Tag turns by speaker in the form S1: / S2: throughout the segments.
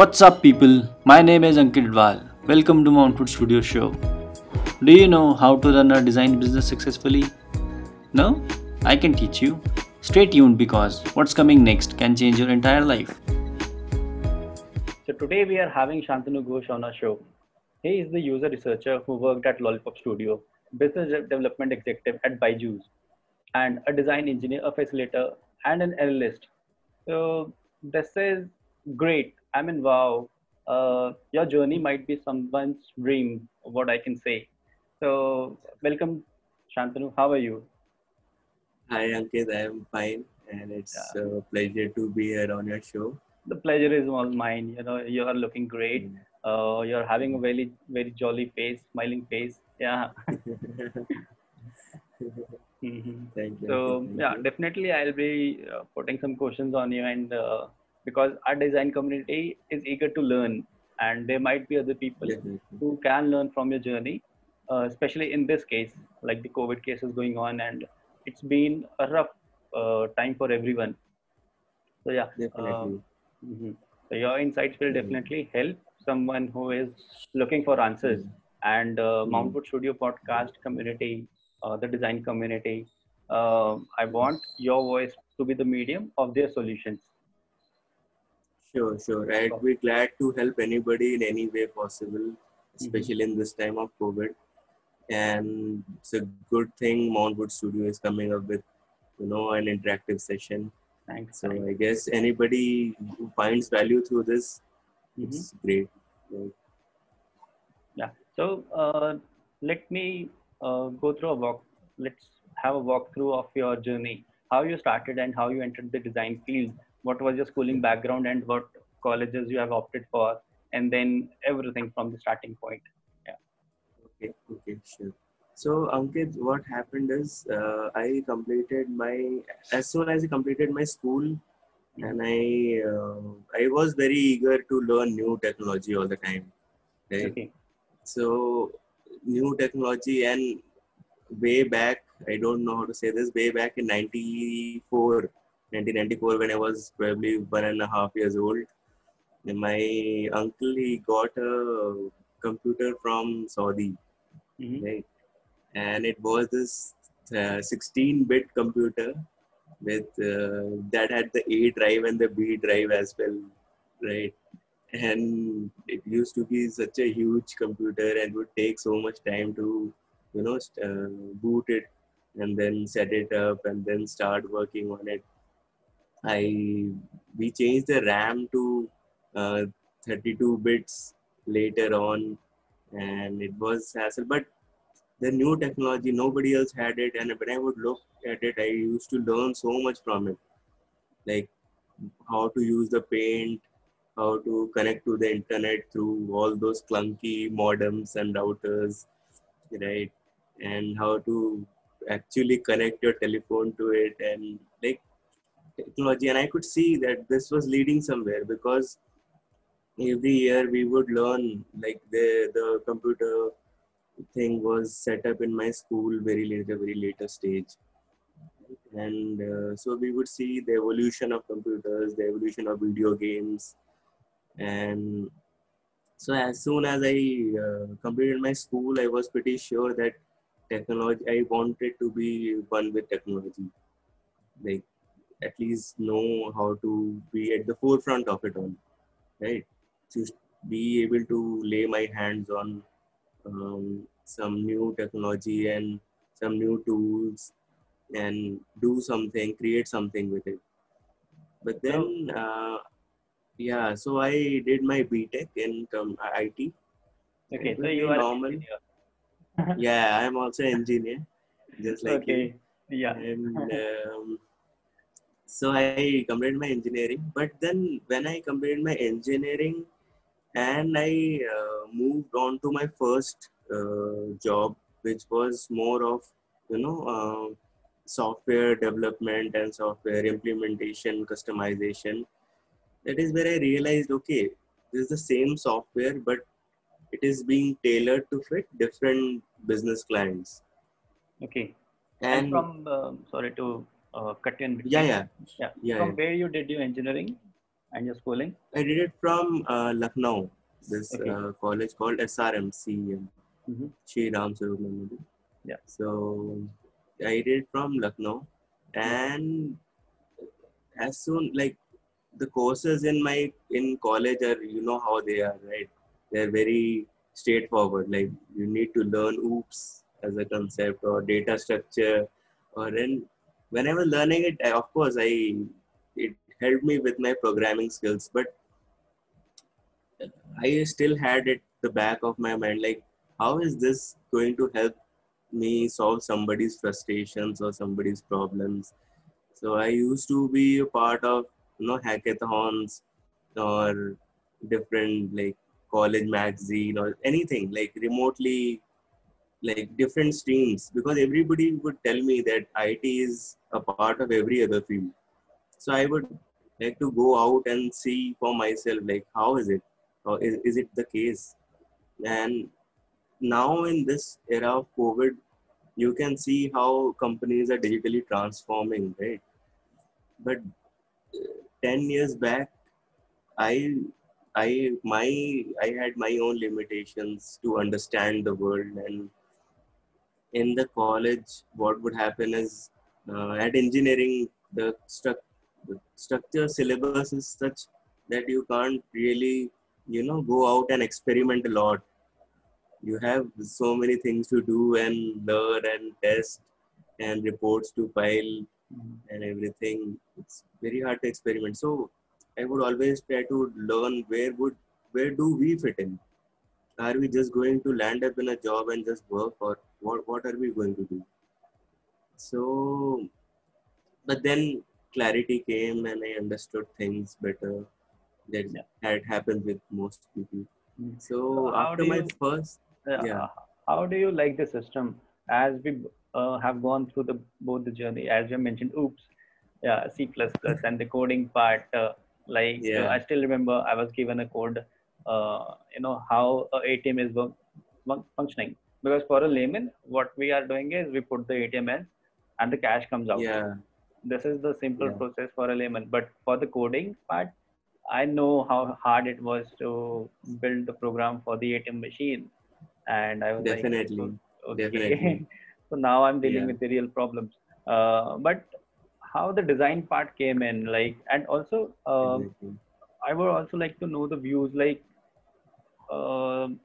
S1: What's up, people? My name is Ankit Dwal. Welcome to Mountwood Studio Show. Do you know how to run a design business successfully? No? I can teach you. Stay tuned because what's coming next can change your entire life. So, today we are having Shantanu Ghosh on our show. He is the user researcher who worked at Lollypop Studio, business development executive at Byju's, and a design engineer, a facilitator, and an analyst. So, this is great I mean, wow, uh, your journey might be someone's dream, what I can say. So, welcome, Shantanu. How are you?
S2: Hi, Ankit. I am fine, and it's yeah. a pleasure to be here on your show.
S1: The pleasure is all mine. You know, you are looking great. Mm. Uh, you're having a very, very jolly face, smiling face. Yeah.
S2: mm-hmm. Thank you.
S1: So,
S2: Thank
S1: yeah,
S2: you.
S1: definitely, I'll be uh, putting some questions on you and uh, because our design community is eager to learn and there might be other people who can learn from your journey uh, especially in this case like the covid case is going on and it's been a rough uh, time for everyone so yeah
S2: definitely.
S1: Uh, mm-hmm. so your insights will mm-hmm. definitely help someone who is looking for answers mm-hmm. and uh, mm-hmm. mountwood studio podcast community uh, the design community uh, i want your voice to be the medium of their solutions
S2: Sure, sure. I'd be glad to help anybody in any way possible, especially mm-hmm. in this time of COVID. And it's a good thing Mountwood Studio is coming up with, you know, an interactive session.
S1: Thanks.
S2: So
S1: thanks.
S2: I guess anybody who finds value through this, mm-hmm. it's great.
S1: Right? Yeah. So uh, let me uh, go through a walk. Let's have a walkthrough of your journey, how you started and how you entered the design field what was your schooling background and what colleges you have opted for and then everything from the starting point. Yeah.
S2: Okay okay sure. So ankit what happened is uh, i completed my as soon as i completed my school and i uh, i was very eager to learn new technology all the time right? Okay. so new technology and way back i don't know how to say this way back in 94 1994 when I was probably one and a half years old. My uncle he got a computer from Saudi, mm-hmm. right? And it was this 16-bit uh, computer with uh, that had the A drive and the B drive as well, right? And it used to be such a huge computer and would take so much time to, you know, uh, boot it and then set it up and then start working on it I we changed the RAM to uh, 32 bits later on, and it was hassle. But the new technology, nobody else had it, and when I would look at it, I used to learn so much from it, like how to use the paint, how to connect to the internet through all those clunky modems and routers, right? And how to actually connect your telephone to it, and like technology and i could see that this was leading somewhere because every year we would learn like the the computer thing was set up in my school very late a very later stage. And uh, so we would see the evolution of computers the evolution of video games. And so as soon as i uh, completed my school i was pretty sure that technology i wanted to be one with technology. Like at least know how to be at the forefront of it all, right? To be able to lay my hands on um, some new technology and some new tools and do something, create something with it. But then, uh, yeah, so I did my BTech in um, IT.
S1: Okay, so you are normal.
S2: yeah, I'm also engineer, just like
S1: okay.
S2: You.
S1: Yeah.
S2: And um, so i completed my engineering. But then when i completed my engineering and i uh, moved on to my first uh, job which was more of you know uh, software development and software implementation customization. That is where i realized okay this is the same software but it is being tailored to fit different business clients.
S1: Okay. And, and from sorry to uh, cut in
S2: between. Yeah, yeah,
S1: yeah. yeah From
S2: yeah.
S1: where you did your engineering? And your schooling?
S2: I did it from uh, Lucknow, this
S1: Okay.
S2: uh, college called SRMC,
S1: Mm-hmm.
S2: Shri Ram Sarup.
S1: Yeah.
S2: So I did it from Lucknow, and as soon like the courses in my in college are you know how they are right they're very straightforward like you need to learn OOPS as a concept or data structure or then when i was learning it I, of course i it helped me with my programming skills but i still had it the back of my mind like how is this going to help me solve somebody's frustrations or somebody's problems? So i used to be a part of you know hackathons or different like college magazine or anything like remotely like different streams because everybody would tell me that IT is a part of every other field. So I would like to go out and see for myself like how is it? Or is, is it the case? And now in this era of covid you can see how companies are digitally transforming right? But uh, 10 years back i i my i had my own limitations to understand the world and in the college what would happen is uh, at engineering the, the structure syllabus is such that you can't really you know go out and experiment a lot. You have so many things to do and learn and test and reports to file and everything. It's very hard to experiment. So i would always try to learn where would where do we fit in are we just going to land up in a job and just work or what what are we going to do so but then clarity came and i understood things better that
S1: Yeah.
S2: had happened with most people
S1: Mm.
S2: so
S1: how
S2: after my
S1: you-
S2: first
S1: Uh,
S2: Yeah.
S1: How do you like the system as we uh, have gone through the both the journey as you mentioned? OOPS, yeah, C plus plus and the coding part. Uh, like uh,
S2: Yeah.
S1: I still remember I was given a code. Uh, you know how a ATM is work, functioning because for a layman, what we are doing is we put the ATM in and the cash comes out.
S2: yeah
S1: This is the simple
S2: Yeah.
S1: process for a layman. But for the coding part, I know how hard it was to build the program for the ATM machine, and I was like,
S2: definitely
S1: okay.
S2: Definitely.
S1: so now I'm dealing
S2: Yeah.
S1: with the real problems. Uh, but how the design part came in, like, and also um,
S2: Exactly.
S1: I would also like to know the views. Like, um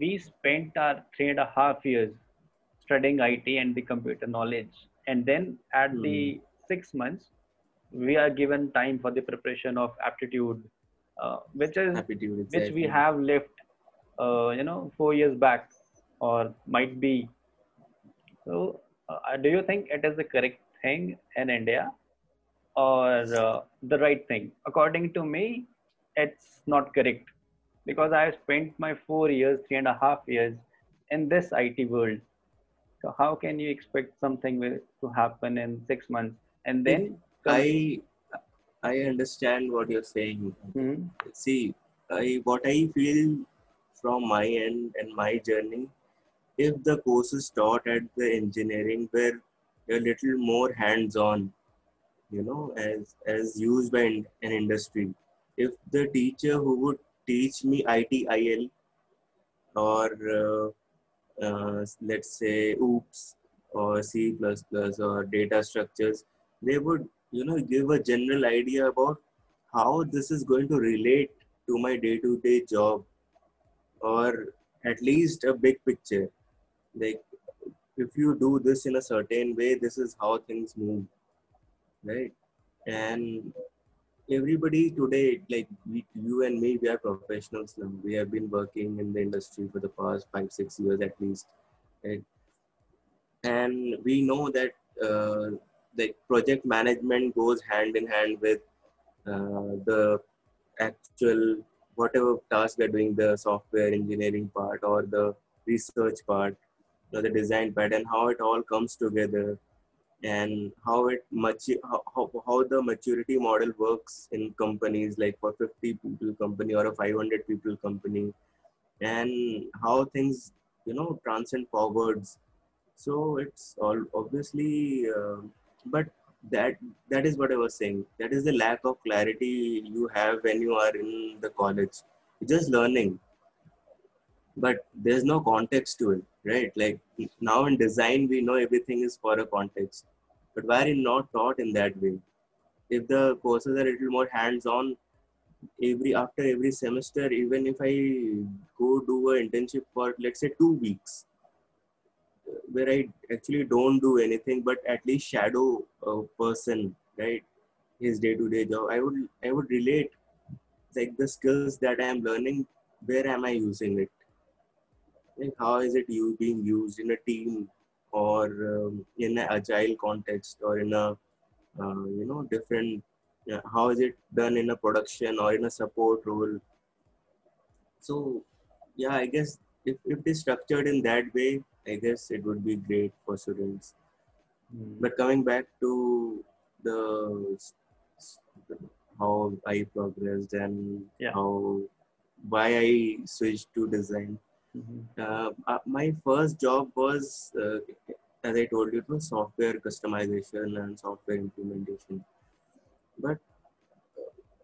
S1: we spent our three and a half years studying IT and the computer knowledge, and then at the six months, we are given time for the preparation of aptitude, uh, which is
S2: Aptitude,
S1: which we have left, uh, you know, four years back, or might be. So, uh, do you think it is the correct thing in India, or uh, the right thing? According to me, it's not correct because I have spent my four years, three and a half years in this IT world. So how can you expect something to happen in six months and then?
S2: I I understand what you're saying.
S1: Hmm,
S2: See, I what I feel from my end and my journey, if the courses taught at the engineering were a little more hands-on, you know, as as used by an industry. If the teacher who would teach me ITIL or uh, uh, let's say OOPS or C++ or data structures, they would you know give a general idea about how this is going to relate to my day-to-day job or at least a big picture. Like if you do this in a certain way this is how things move right? And everybody today like we, you and me we are professionals we have been working in the industry for the past five six years at least right? And we know that uh, like project management goes hand in hand with uh, the actual whatever task we're doing the software engineering part or the research part or the design part and how it all comes together and how it much how, how, how the maturity model works in companies like for 50 people company or a 500 people company and how things you know transcend forwards. So it's all obviously uh, but that that is what i was saying. That is the lack of clarity you have when you are in the college. Just learning but there's no context to it right like now in design we know everything is for a context but why are not taught in that way if the courses are a little more hands on every after every semester even if i go do a internship for let's say two weeks where I actually don't do anything but at least shadow a person, right? His day-to-day job. I would I would relate like the skills that I am learning. Where am I using it? Like how is it you being used in a team or um, in an agile context or in a uh, you know different? Uh, how is it done in a production or in a support role? So yeah, I guess if, if it is structured in that way, I guess it would be great for students. Mm. But coming back to the how I progressed and yeah. how why I switched to design. Mm-hmm. Uh, uh, my first job was, uh, as I told you, it was software customization and software implementation. But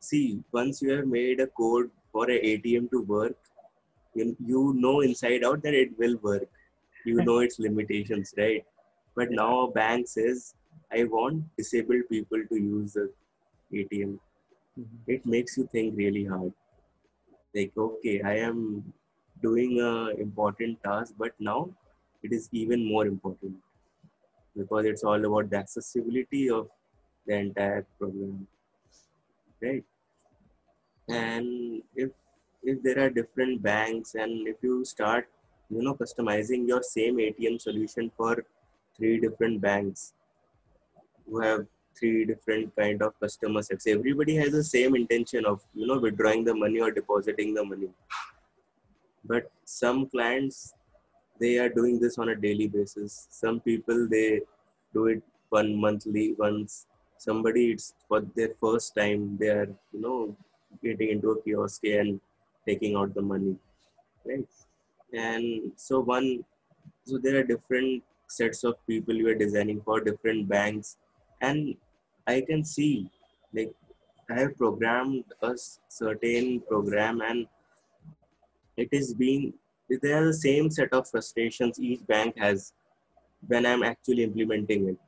S2: see, once you have made a code for an ATM to work, you, you know inside out that it will work you know its limitations, right? But now a bank says, I want disabled people to use the ATM. Mm-hmm. It makes you think really hard. Like, okay, I am doing a important task, but now it is even more important because it's all about the accessibility of the entire program, right? And if if there are different banks and if you start you know customizing your same atm solution for three different banks who have three different kind of customer sets everybody has the same intention of you know withdrawing the money or depositing the money but some clients they are doing this on a daily basis. Some people they do it one monthly once. Somebody it's for their first time they are you know getting into a kiosk and taking out the money right? And so one so there are different sets of people you are designing for different banks. And i can see like i have programmed a certain program and it is being there are the same set of frustrations each bank has when i'm actually implementing it.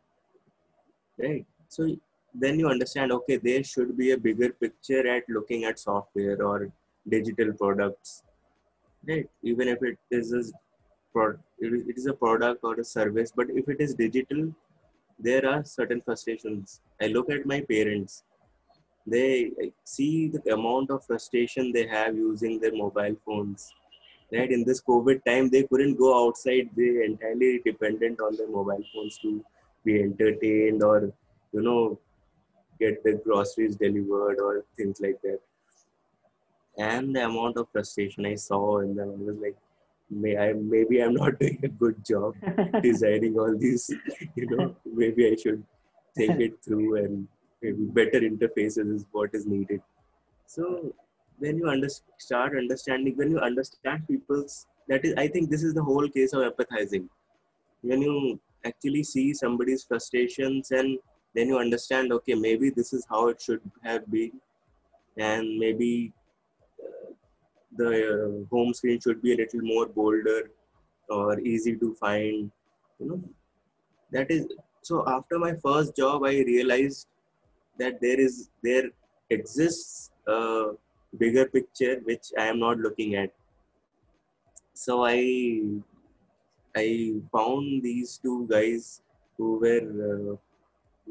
S2: Right? So then you understand okay there should be a bigger picture at looking at software or digital products. Right? Even if it is a product it is a product or a service but if it is digital there are certain frustrations. I look at my parents they see the amount of frustration they have using their mobile phones. Right? In this covid time they couldn't go outside. They entirely dependent on their mobile phones to be entertained or you know get the groceries delivered or things like that. And the amount of frustration I saw in them, I was like, may I maybe I'm not doing a good job designing all these, you know, maybe I should think it through and better interfaces is what is needed. So when you under, start understanding, when you understand people's, that is, I think this is the whole case of empathizing. When you actually see somebody's frustrations and then you understand, okay, maybe this is how it should have been, and maybe the uh, home screen should be a little more bolder or easy to find you know that is so after my first job i realized that there is there exists a bigger picture which i am not looking at. So i i found these two guys who were uh,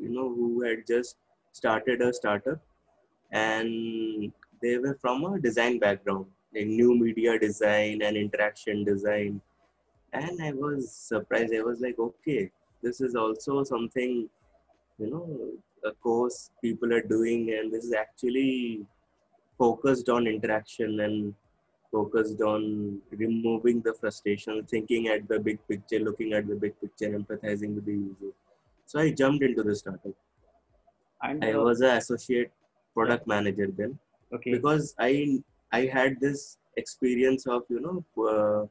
S2: you know who had just started a startup and they were from a design background like new media design and interaction design. And i was surprised. I was like okay this is also something you know a course people are doing and this is actually focused on interaction and focused on removing the frustration thinking at the big picture looking at the big picture empathizing with the user so i jumped into the startup and i uh, was an associate product yeah. manager then okay because i I had this experience of you know uh,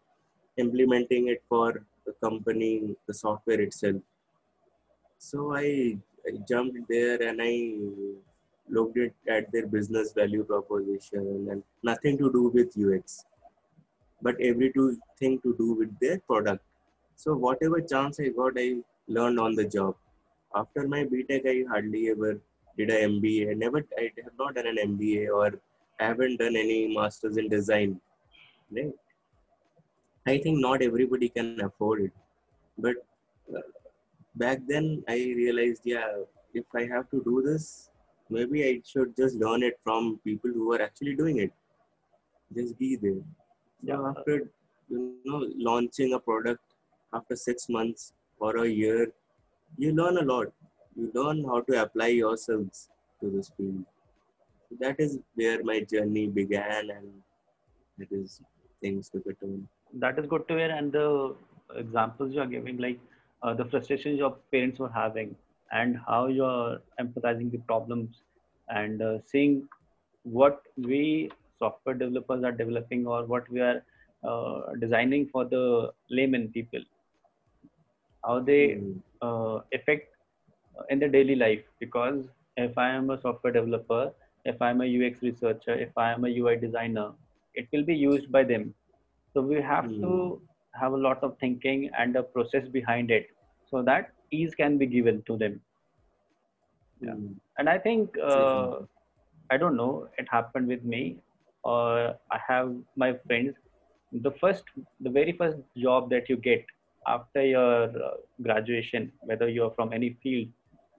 S2: implementing it for the company, the software itself. So I I jumped there and I looked at, at their business value proposition and nothing to do with UX, but everything to do with their product. So whatever chance I got, I learned on the job. After my BTech, I hardly ever did a MBA. I never, I have not done an MBA or I haven't done any masters in design. Right? I think not everybody can afford it, but uh, back then I realized, yeah, if I have to do this, maybe I should just learn it from people who are actually doing it. Just be there. Yeah. So after you know launching a product after six months or a year, you learn a lot. You learn how to apply yourselves to this field. So that is where my journey began, and it is things to get on.
S1: That is good to hear, and the examples you are giving, like uh, the frustrations your parents were having, and how you're empathizing the problems, and uh, seeing what we software developers are developing or what we are uh, designing for the layman people. How they uh, affect in the daily life. Because if i am a software developer if i'm a ux researcher if i am a ui designer it will be used by them. So we have mm. to have a lot of thinking and a process behind it so that ease can be given to them yeah mm. and i think uh, i don't know it happened with me or i have my friends the first the very first job that you get after your uh, graduation whether you're from any field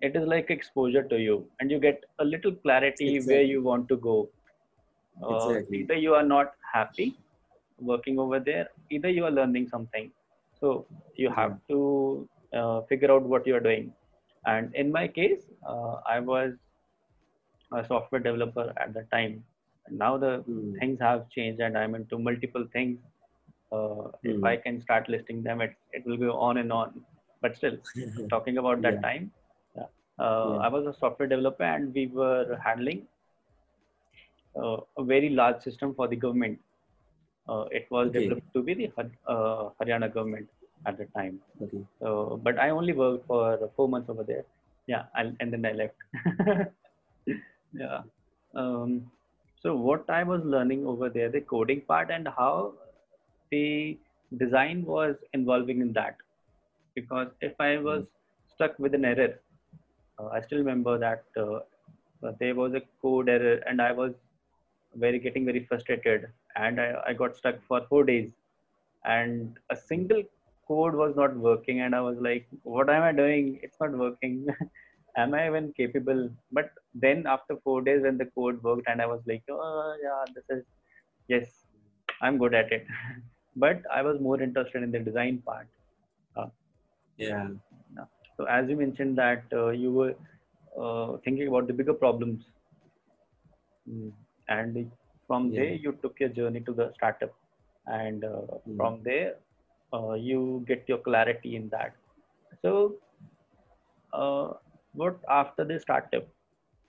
S1: it is like exposure to you and you get a little clarity exactly. where you want to go uh, exactly. either you are not happy working over there either you are learning something so you have to uh, figure out what you're doing and in my case uh, i was a software developer at the time now the mm. things have changed and i'm into multiple things uh, mm. if i can start listing them it, it will go on and on but still talking about that yeah. time uh, yeah. i was a software developer and we were handling uh, a very large system for the government uh, it was okay. developed to be the uh, haryana government at the time okay. so but i only worked for four months over there yeah and, and then i left yeah um, so what I was learning over there, the coding part and how the design was involving in that. Because if I was stuck with an error, uh, I still remember that uh, there was a code error and I was very getting very frustrated and I, I got stuck for four days and a single code was not working and I was like, what am I doing? It's not working. am I even capable? But then after four days when the code worked and I was like, oh yeah, this is yes, I'm good at it. but I was more interested in the design part.
S2: Uh, yeah.
S1: So as you mentioned that uh, you were uh, thinking about the bigger problems, mm. and from yeah. there you took your journey to the startup, and mm. from there uh, you get your clarity in that. So uh, what after the startup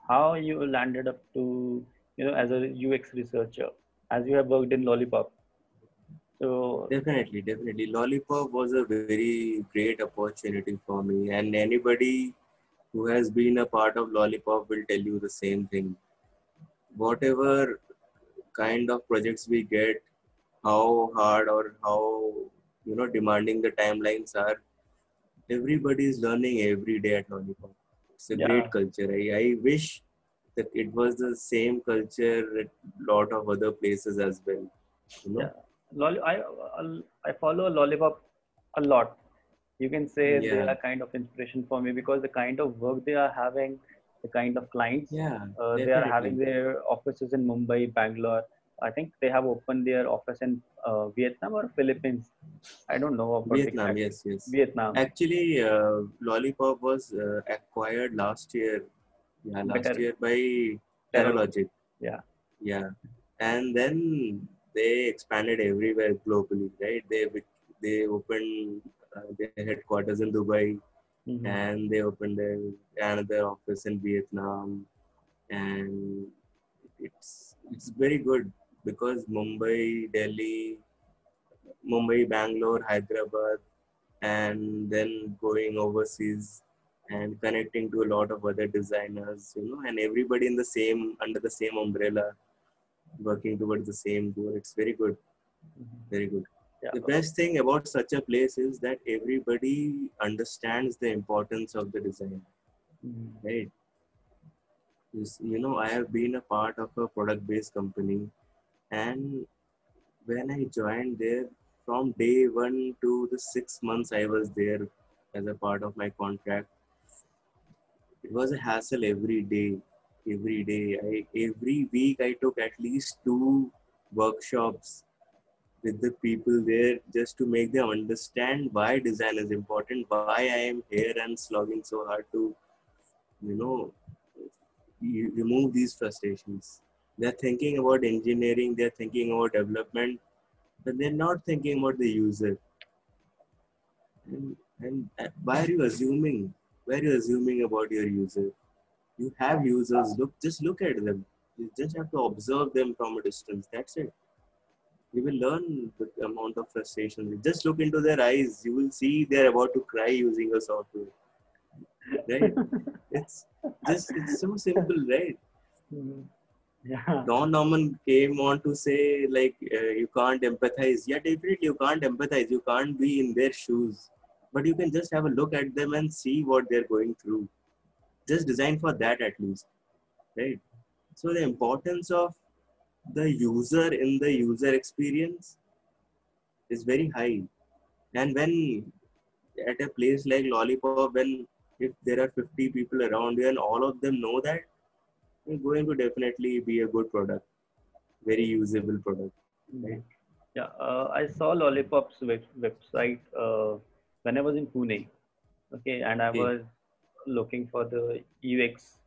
S1: how you landed up to you know as a ux researcher as you have worked in lollypop so
S2: definitely definitely lollypop was a very great opportunity for me and anybody who has been a part of lollypop will tell you the same thing whatever kind of projects we get how hard or how you know demanding the timelines are everybody is learning every day at lollypop it's a yeah. great culture. I, I wish that it was the same culture at a lot of other places as well. You know?
S1: Yeah. I, I follow Lollypop a lot. You can say yeah. they are kind of inspiration for me because the kind of work they are having, the kind of clients
S2: yeah,
S1: uh, they are having their offices in Mumbai, Bangalore. I think they have opened their office in uh, Vietnam or Philippines. I don't know
S2: about Vietnam. Yes, yes.
S1: Vietnam.
S2: Actually, uh, Lollypop was uh, acquired last year. Yeah, last Better. year by Terralogic.
S1: Yeah.
S2: Yeah, and then they expanded everywhere globally, right? They they opened uh, their headquarters in Dubai, mm-hmm. and they opened their, another office in Vietnam, and it's it's very good because Mumbai, Delhi, Mumbai, Bangalore, Hyderabad, and then going overseas and connecting to a lot of other designers, you know, and everybody in the same under the same umbrella, working towards the same goal. It's very good, very good.
S1: Yeah.
S2: The best thing about such a place is that everybody understands the importance of the design,
S1: Mhm.
S2: right? You know, I have been a part of a product-based company, and when I joined there, from day one to the six months I was there as a part of my contract, it was a hassle every day. Every day, I every week I took at least two workshops with the people there just to make them understand why design is important, why I am here and slogging so hard to, you know, remove these frustrations. They're thinking about engineering, they're thinking about development, but they're not thinking about the user. And, and uh, why are you assuming? Why are you assuming about your user? You have users. Look, just look at them. You just have to observe them from a distance. That's it. You will learn the amount of frustration. Just look into their eyes. You will see they're about to cry using a software. Right? it's just it's so simple, right?
S1: Mhm. Yeah.
S2: Don Norman came on to say like uh, you can't empathize. Yeah, definitely you can't empathize. You can't be in their shoes, but you can just have a look at them and see what they're going through. Just design for that at least, right? So the importance of the user in the user experience is very high, and when at a place like Lollypop, when if there are 50 people around you and all of them know that it's going to definitely be a good product, very usable product. Right?
S1: Yeah, uh, I saw Lollypop's web- website uh, when I was in Pune. Okay, and I
S2: Okay.
S1: was looking for the UX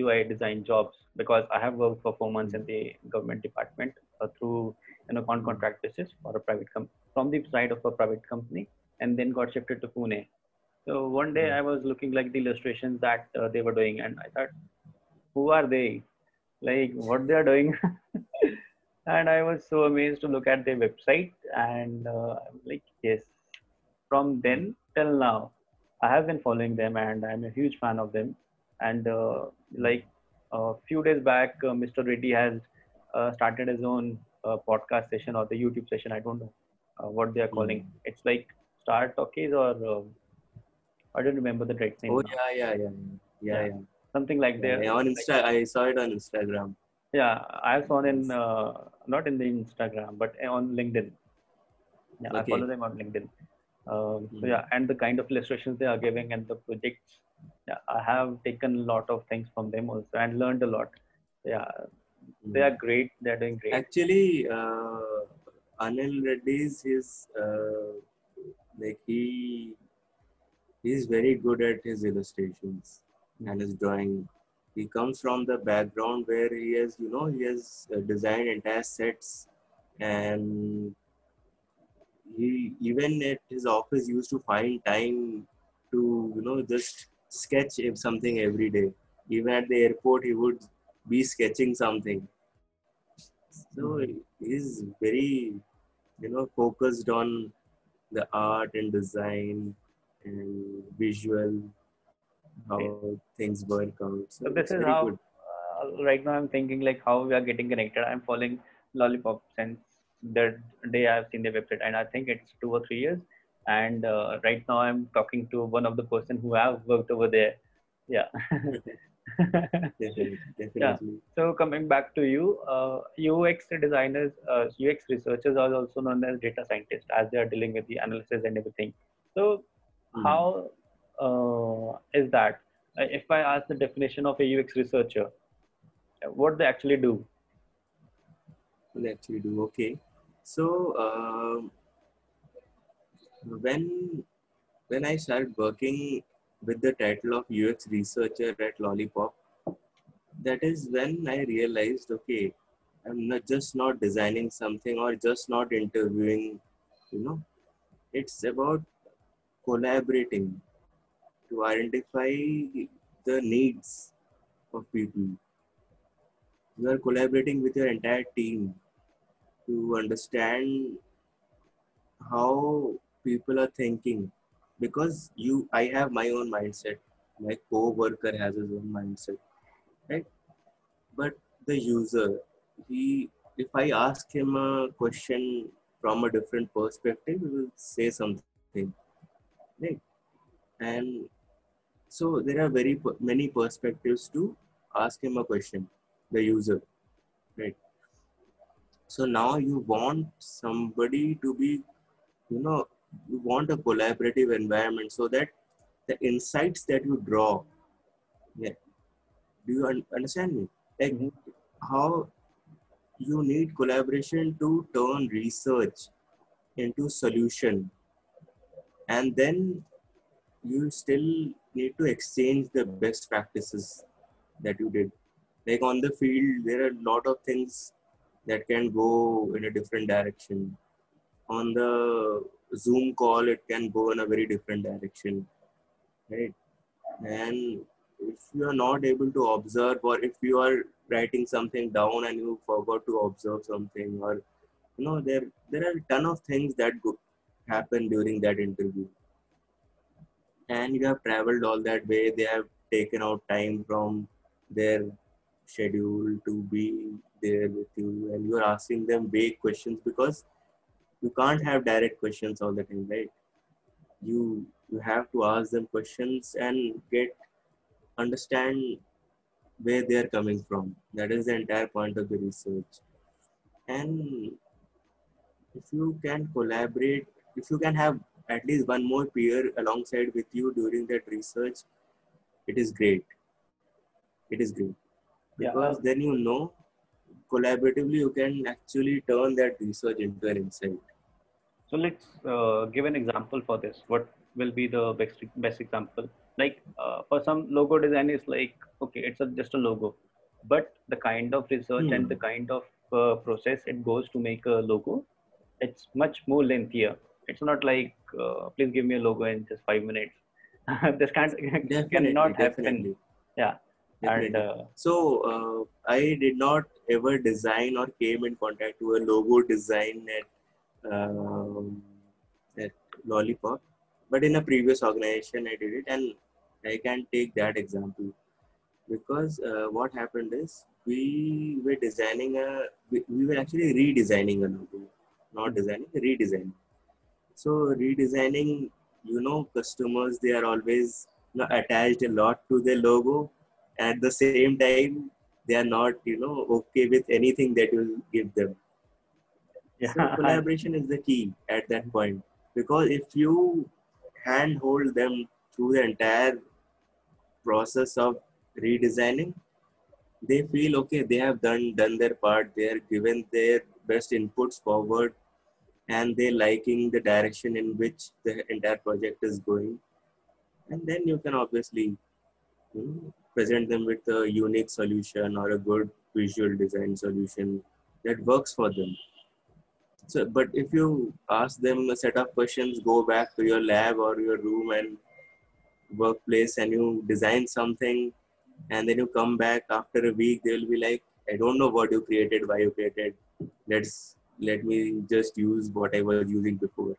S1: UI design jobs because I have worked for four months in the government department uh, through you know on contract basis for a private com- from the side of a private company, and then got shifted to Pune. So one day I was looking like the illustrations that uh, they were doing, and I thought, who are they? Like what they are doing? and I was so amazed to look at their website, and uh, I'm like, yes. From then till now, I have been following them, and I'm a huge fan of them. And uh, like a few days back, uh, Mr. Reddy has uh, started his own uh, podcast session or the YouTube session. I don't know uh, what they are calling. It's like Star Talkies or I don't remember the direct name.
S2: Oh yeah, yeah, yeah, yeah, yeah.
S1: Something like that.
S2: yeah. On Insta, I saw it on Instagram.
S1: Yeah, I saw in uh, not in the Instagram, but on LinkedIn. Yeah, I follow them on LinkedIn. Um, so
S2: Mhm.
S1: yeah, and the kind of illustrations they are giving and the projects, I have taken a lot of things from them also and learned a lot. Yeah, they are great. They are doing great.
S2: Actually, uh, Anil Reddy's his uh, like he he's very good at his illustrations and his drawing. He comes from the background where he has, you know, he has uh, designed entire sets, and he even at his office used to find time to, you know, just sketch if something every day. Even at the airport, he would be sketching something. So he's very, you know, focused on the art and design and visual, how things work out. So,
S1: So this is how
S2: good.
S1: uh, right now I'm thinking like how we are getting connected. I'm following Lollypop since the day I've seen their website, and I think it's two or three years. And uh, right now I'm talking to one of the person who have worked over there. Yeah.
S2: Definitely, definitely.
S1: So coming back to you, uh, UX designers, uh, UX researchers are also known as data scientists as they are dealing with the analysis and everything. So
S2: Hmm.
S1: how uh, is that? Uh, If I ask the definition of a UX researcher, what they actually do?
S2: will actually do okay so um, when when i started working with the title of ux researcher at lollypop that is when i realized okay i'm not just not designing something or just not interviewing you know. It's about collaborating to identify the needs of people. You are collaborating with your entire team to understand how people are thinking. Because you i have my own mindset. My co-worker has his own mindset right? But the user he if i ask him a question from a different perspective he will say something right? And so there are very many perspectives to ask him a question the user right? So now you want somebody to be you know you want a collaborative environment so that the insights that you draw yeah do you un- understand me? Like
S1: Mhm.
S2: how you need collaboration to turn research into solution and then you still need to exchange the best practices that you did. Like on the field there are a lot of things that can go in a different direction. On the zoom call it can go in a very different direction right? And if you are not able to observe or if you are writing something down and you forgot to observe something or you know there there are a ton of things that go, happen during that interview. And you have traveled all that way they have taken out time from their schedule to be there with you and you are asking them vague questions because you can't have direct questions all the time right? You you have to ask them questions and get understand where they are coming from. That is the entire point of the research. And if you can collaborate if you can have at least one more peer alongside with you during that research it is great. It is great.
S1: Yeah.
S2: because then you know collaboratively you can actually turn that research into an insight
S1: So let's uh, give an example for this. What will be the best best example? Like uh, for some logo design is like okay, it's a, just a logo, but the kind of research and
S2: Hmm.
S1: the kind of uh, process it goes to make a logo, it's much more lengthier. It's not like uh, please give me a logo in just five minutes. this can't
S2: definitely
S1: cannot happen.
S2: definitely
S1: Yeah, and
S2: definitely.
S1: uh,
S2: So uh, I did not ever design or came in contact to a logo design at um, at Lollypop, but in a previous organization I did it, and I can take that example. Because uh, what happened is we were designing a we, we were actually redesigning a logo, not designing redesigning. So redesigning, you know, customers they are always you know, attached a lot to their logo. At the same time they are not you know okay with anything that you give them
S1: yeah,
S2: so collaboration is the key at that point. Because if you handhold them through the entire process of redesigning they feel okay they have done done their part they are given their best inputs forward and they liking the direction in which the entire project is going. And then you can obviously you know, present them with a unique solution or a good visual design solution that works for them. So, but if you ask them a set of questions, go back to your lab or your room and workplace and you design something, and then you come back after a week, they'll be like, I don't know what you created, why you created. Let's let me just use what I was using before.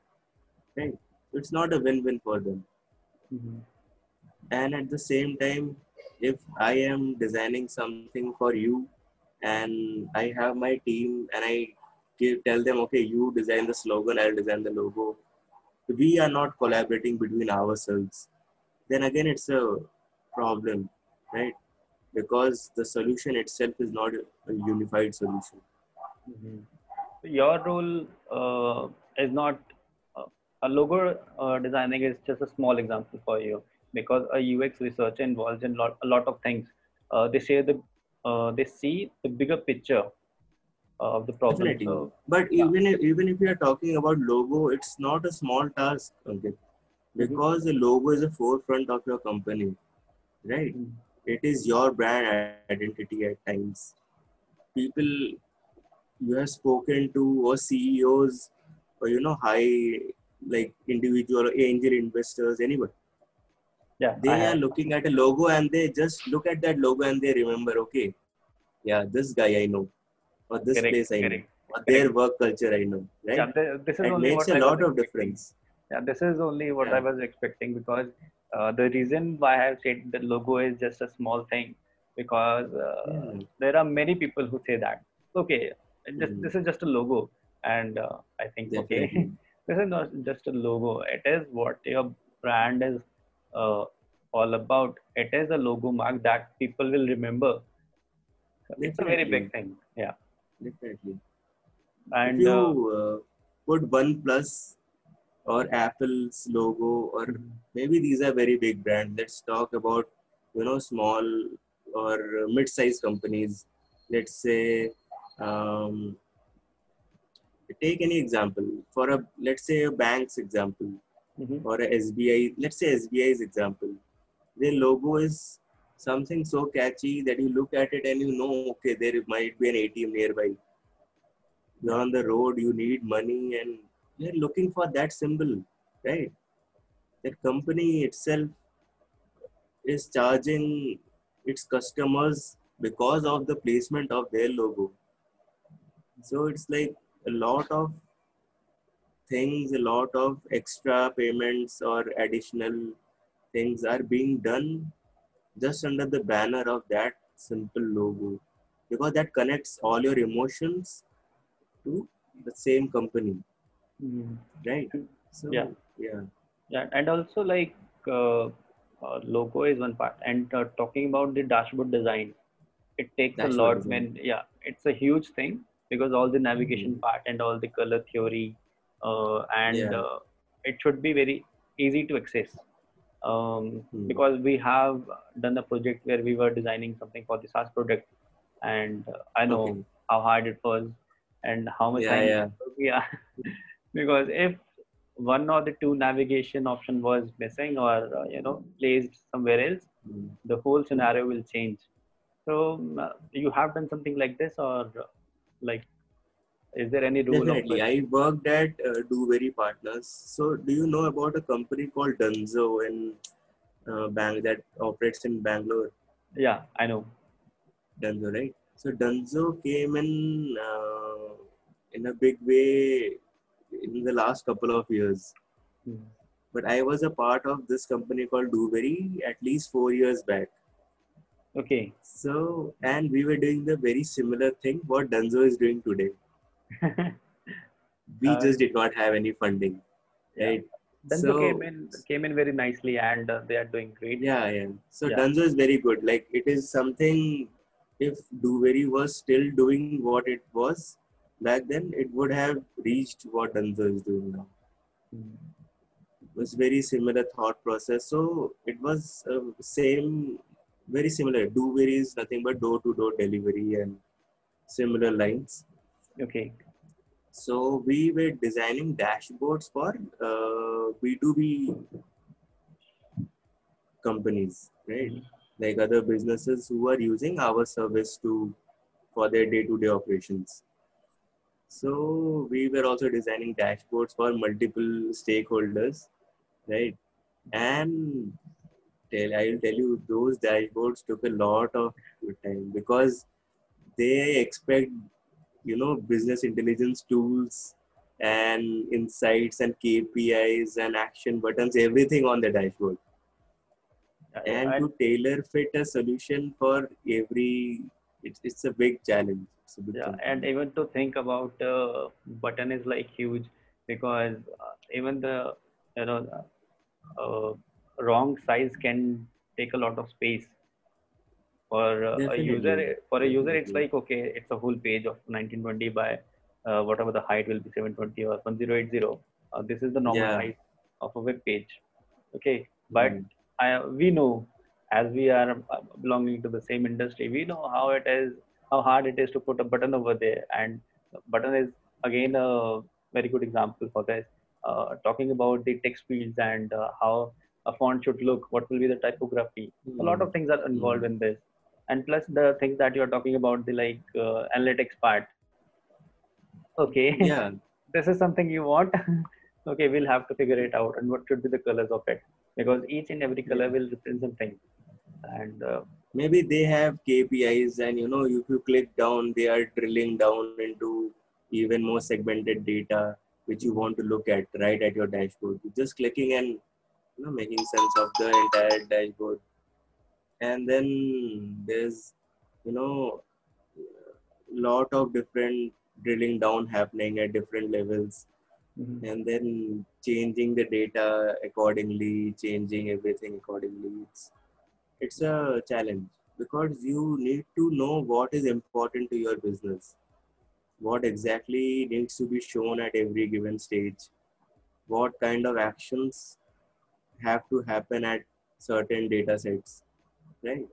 S2: Right? It's not a win-win for them
S1: Mhm.
S2: and at the same time if i am designing something for you and i have my team and i give, tell them okay you design the slogan i'll design the logo. We are not collaborating between ourselves. Then again it's a problem right? Because the solution itself is not a unified solution.
S1: Mhm. Your role uh, is not uh, a logo uh, designing is just a small example for you. Because a UX researcher involves in lot, a lot of things. Uh, they share the uh, they see the bigger picture of the problem.
S2: Definitely.
S1: So,
S2: But
S1: Yeah.
S2: even if, even if you are talking about logo, it's not a small task, okay? Because the logo is the forefront of your company, right?
S1: Mhm.
S2: It is your brand identity at times. People you have spoken to or CEOs or you know high like individual or angel investors, anybody.
S1: yeah,
S2: They
S1: I
S2: are
S1: have.
S2: looking at a logo and they just look at that logo and they remember, okay, yeah, this guy I know, or this
S1: Correct,
S2: place I know,
S1: correct.
S2: their work culture I know, right?
S1: Yeah, this is
S2: it
S1: only
S2: makes
S1: what
S2: a lot of difference
S1: Yeah, this is only what
S2: Yeah.
S1: I was expecting because uh, the reason why I have said the logo is just a small thing because uh,
S2: Yeah.
S1: there are many people who say that okay, just,
S2: Mhm.
S1: this is just a logo, and uh, I think okay, this is not just a logo. It is what your brand is uh, all about. It is a logo mark that people will remember. It's a very big thing. Yeah,
S2: Definitely.
S1: and
S2: if
S1: uh,
S2: you uh, put OnePlus or Apple's logo, or maybe these are very big brands. Let's talk about you know small or mid-sized companies. Let's say um, take any example for a let's say a bank's example
S1: mhm.
S2: or a SBI. Let's say SBI's example. Their logo is something so catchy that you look at it and you know, okay, there might be an ATM nearby. You're on the road, you need money, and you're looking for that symbol, right? That company itself is charging its customers because of the placement of their logo. So it's like a lot of things, a lot of extra payments or additional things are being done just under the banner of that simple logo because that connects all your emotions to the same company,
S1: Mhm.
S2: right? So,
S1: Yeah.
S2: yeah.
S1: yeah and also like uh, uh, logo is one part and uh, talking about the dashboard design it takes
S2: Dashboard
S1: a lot
S2: design.
S1: when yeah it's a huge thing because all the navigation
S2: Mhm.
S1: part and all the color theory uh, and
S2: Yeah.
S1: uh, it should be very easy to access um,
S2: Hmm.
S1: because we have done a project where we were designing something for the SaaS product and uh, I know
S2: Okay.
S1: how hard it was and how much
S2: Yeah,
S1: time
S2: yeah.
S1: yeah because if one or the two navigation option was missing or uh, you know placed somewhere else
S2: Hmm.
S1: the whole scenario will change so um, uh, you have done something like this or uh, like is there any rule
S2: Definitely. I worked at uh, Partners. So, do you know about a company called Dunzo in uh, Bang that operates in Bangalore?
S1: yeah i know
S2: Dunzo, right? So Dunzo came in uh, in a big way in the last couple of years.
S1: Hmm.
S2: But I was a part of this company called Dovery at least four years back.
S1: okay
S2: So, and we were doing the very similar thing what Dunzo is doing today. We
S1: Uh,
S2: just did not have any funding,
S1: Yeah.
S2: right?
S1: Dunzo
S2: So-
S1: came in came in very nicely and uh, they are doing great
S2: Yeah, yeah. So
S1: Yeah.
S2: Dunzo is very good. Like it is something. If Dovery was still doing what it was back then, it would have reached what Dunzo is doing now.
S1: Hmm.
S2: It was very similar thought process. So it was uh, same, very similar. Dovery is nothing but door-to-door delivery and similar lines.
S1: Okay
S2: So we were designing dashboards for uh, B2B companies, right? Like other businesses who are using our service to for their day-to-day operations. So we were also designing dashboards for multiple stakeholders, right? And tell I'll tell you those dashboards took a lot of time because they expect you know business intelligence tools and insights and KPIs and action buttons, everything on the dashboard. And
S1: I-
S2: to tailor fit a solution for every, it's, it's a big challenge. A big
S1: yeah
S2: challenge.
S1: and even to think about uh, button is like huge because uh, even the you know uh, wrong size can take a lot of space for uh, a user for a user it's like okay it's a whole page of 1920 by uh, whatever the height will be 720 or 1080 uh, this is the normal
S2: Yeah.
S1: size of a web page. Okay but
S2: Mm.
S1: I, we know as we are uh, belonging to the same industry we know how it is how hard it is to put a button over there. And button is again a very good example for this. Uh, talking about the text fields and uh, how a font should look what will be the typography. A lot of things are involved
S2: Mm.
S1: in this and plus the things that you're talking about the like uh, analytics part. Okay.
S2: Yeah,
S1: this is something you want? Okay we'll have to figure it out and what should be the colors of it. Because each and every color will represent something. And uh,
S2: maybe they have KPIs, and you know, if you click down, they are drilling down into even more segmented data which you want to look at right at your dashboard. Just clicking and you know making sense of the entire dashboard and then there's you know lot of different drilling down happening at different levels.
S1: Mhm.
S2: and then changing the data accordingly changing everything accordingly. It's it's a challenge because you need to know what is important to your business. What exactly needs to be shown at every given stage. What kind of actions have to happen at certain data sets right?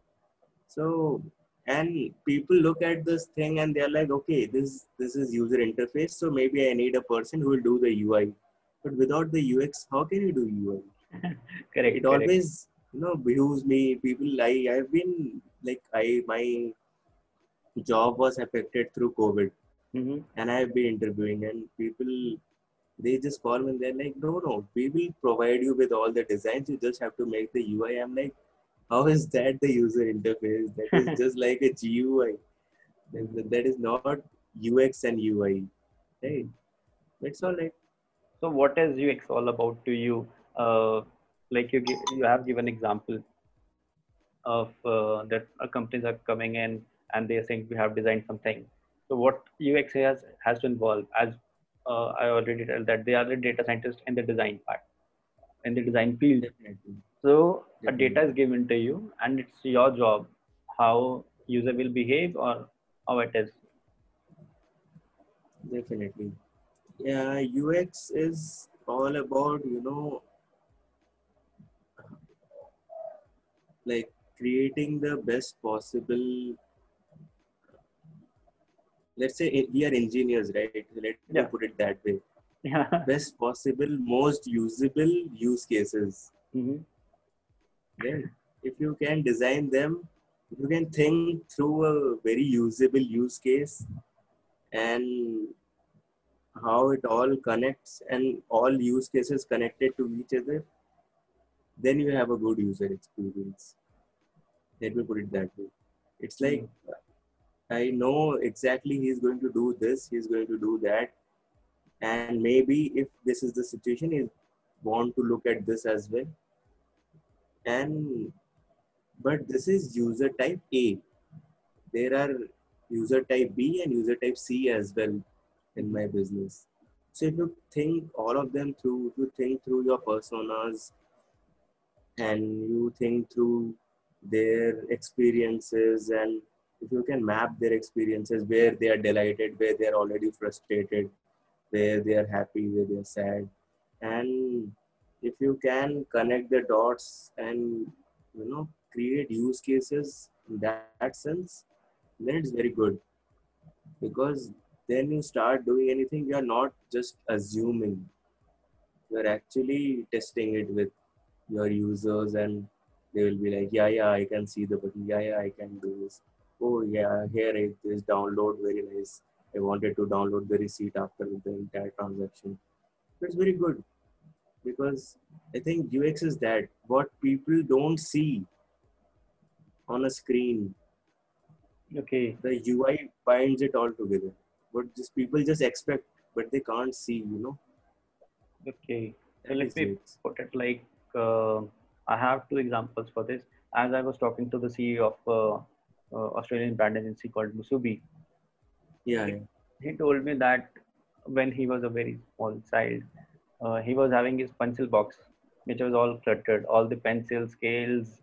S2: So and people look at this thing and they're like okay this this is user interface so maybe i need a person who will do the ui but without the ux how can you do ui
S1: correct
S2: it
S1: correct.
S2: always you know behooves me. People i i've been like i my job was affected through covid.
S1: Mhm.
S2: and i've been interviewing and people they just call me and they're like no no we will provide you with all the designs. You just have to make the ui i'm like how is that the user interface that is just like a gui That- that is not ux and ui right that's all right
S1: So what is UX all about to you? Uh, like you gi- you have given example of uh, that uh, companies are coming in and they are saying we have designed something. So what UX has has to involve as uh, I already told that they are the data scientists in the design part, in the design field.
S2: definitely
S1: So a data is given to you and it's your job how user will behave or how it is.
S2: definitely yeah ux is all about you know like creating the best possible let's say we are engineers right let me
S1: Yeah.
S2: put it that way
S1: Yeah.
S2: best possible most usable use cases
S1: Mhm.
S2: Right if you can design them if you can think through a very usable use case and how it all connects and all use cases connected to each other then you have a good user experience. Let me put it that way. It's hmm. like uh, i know exactly he's going to do this he's going to do that and maybe if this is the situation he want to look at this as well and but this is user type a. There are user type b and user type c as well in my business. So if you think all of them through you think through your personas and you think through their experiences and if you can map their experiences where they are delighted where they are already frustrated where they are happy where they are sad. And if you can connect the dots and you know create use cases in that, sense then it's very good. Because then you start doing anything you're not just assuming. You're actually testing it with your users and they will be like yeah yeah i can see the button. Yeah yeah i can do this. Oh yeah here it is. Download very nice. I wanted to download the receipt after the entire transaction. It's very good because i think ux is that what people don't see on a screen
S1: Okay.
S2: the ui binds it all together but just people just expect but they can't see you know
S1: Okay. So let me
S2: UX.
S1: put it like uh, I have two examples for this. As I was talking to the CEO of uh, uh, Australian brand agency called Musubi,
S2: yeah, yeah.
S1: he told me that when he was a very small child, uh, he was having his pencil box, which was all cluttered. All the pencils, scales,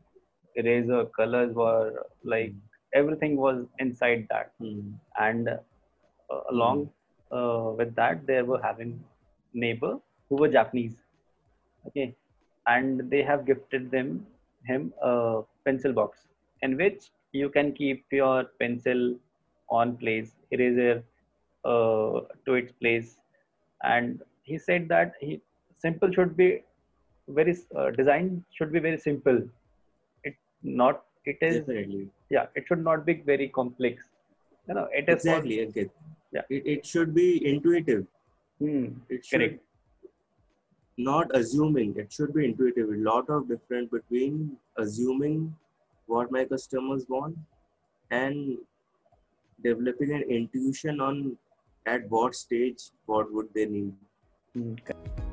S1: eraser, colors were like everything was inside that.
S2: Hmm.
S1: And uh, along uh, with that, they were having neighbor who were Japanese. Okay, and they have gifted them him a pencil box in which you can keep your pencil on place, eraser uh, to its place, and he said that he simple should be very uh, design should be very simple. It not it is
S2: definitely
S1: yeah it should not be very complex. You know it is
S2: exactly okay
S1: Yeah.
S2: it, it should be intuitive
S1: Hmm,
S2: it should
S1: correct.
S2: not assuming it should be intuitive a lot of difference between assuming what my customers want and developing an intuition on at what stage what would they need
S1: Hmm, correct.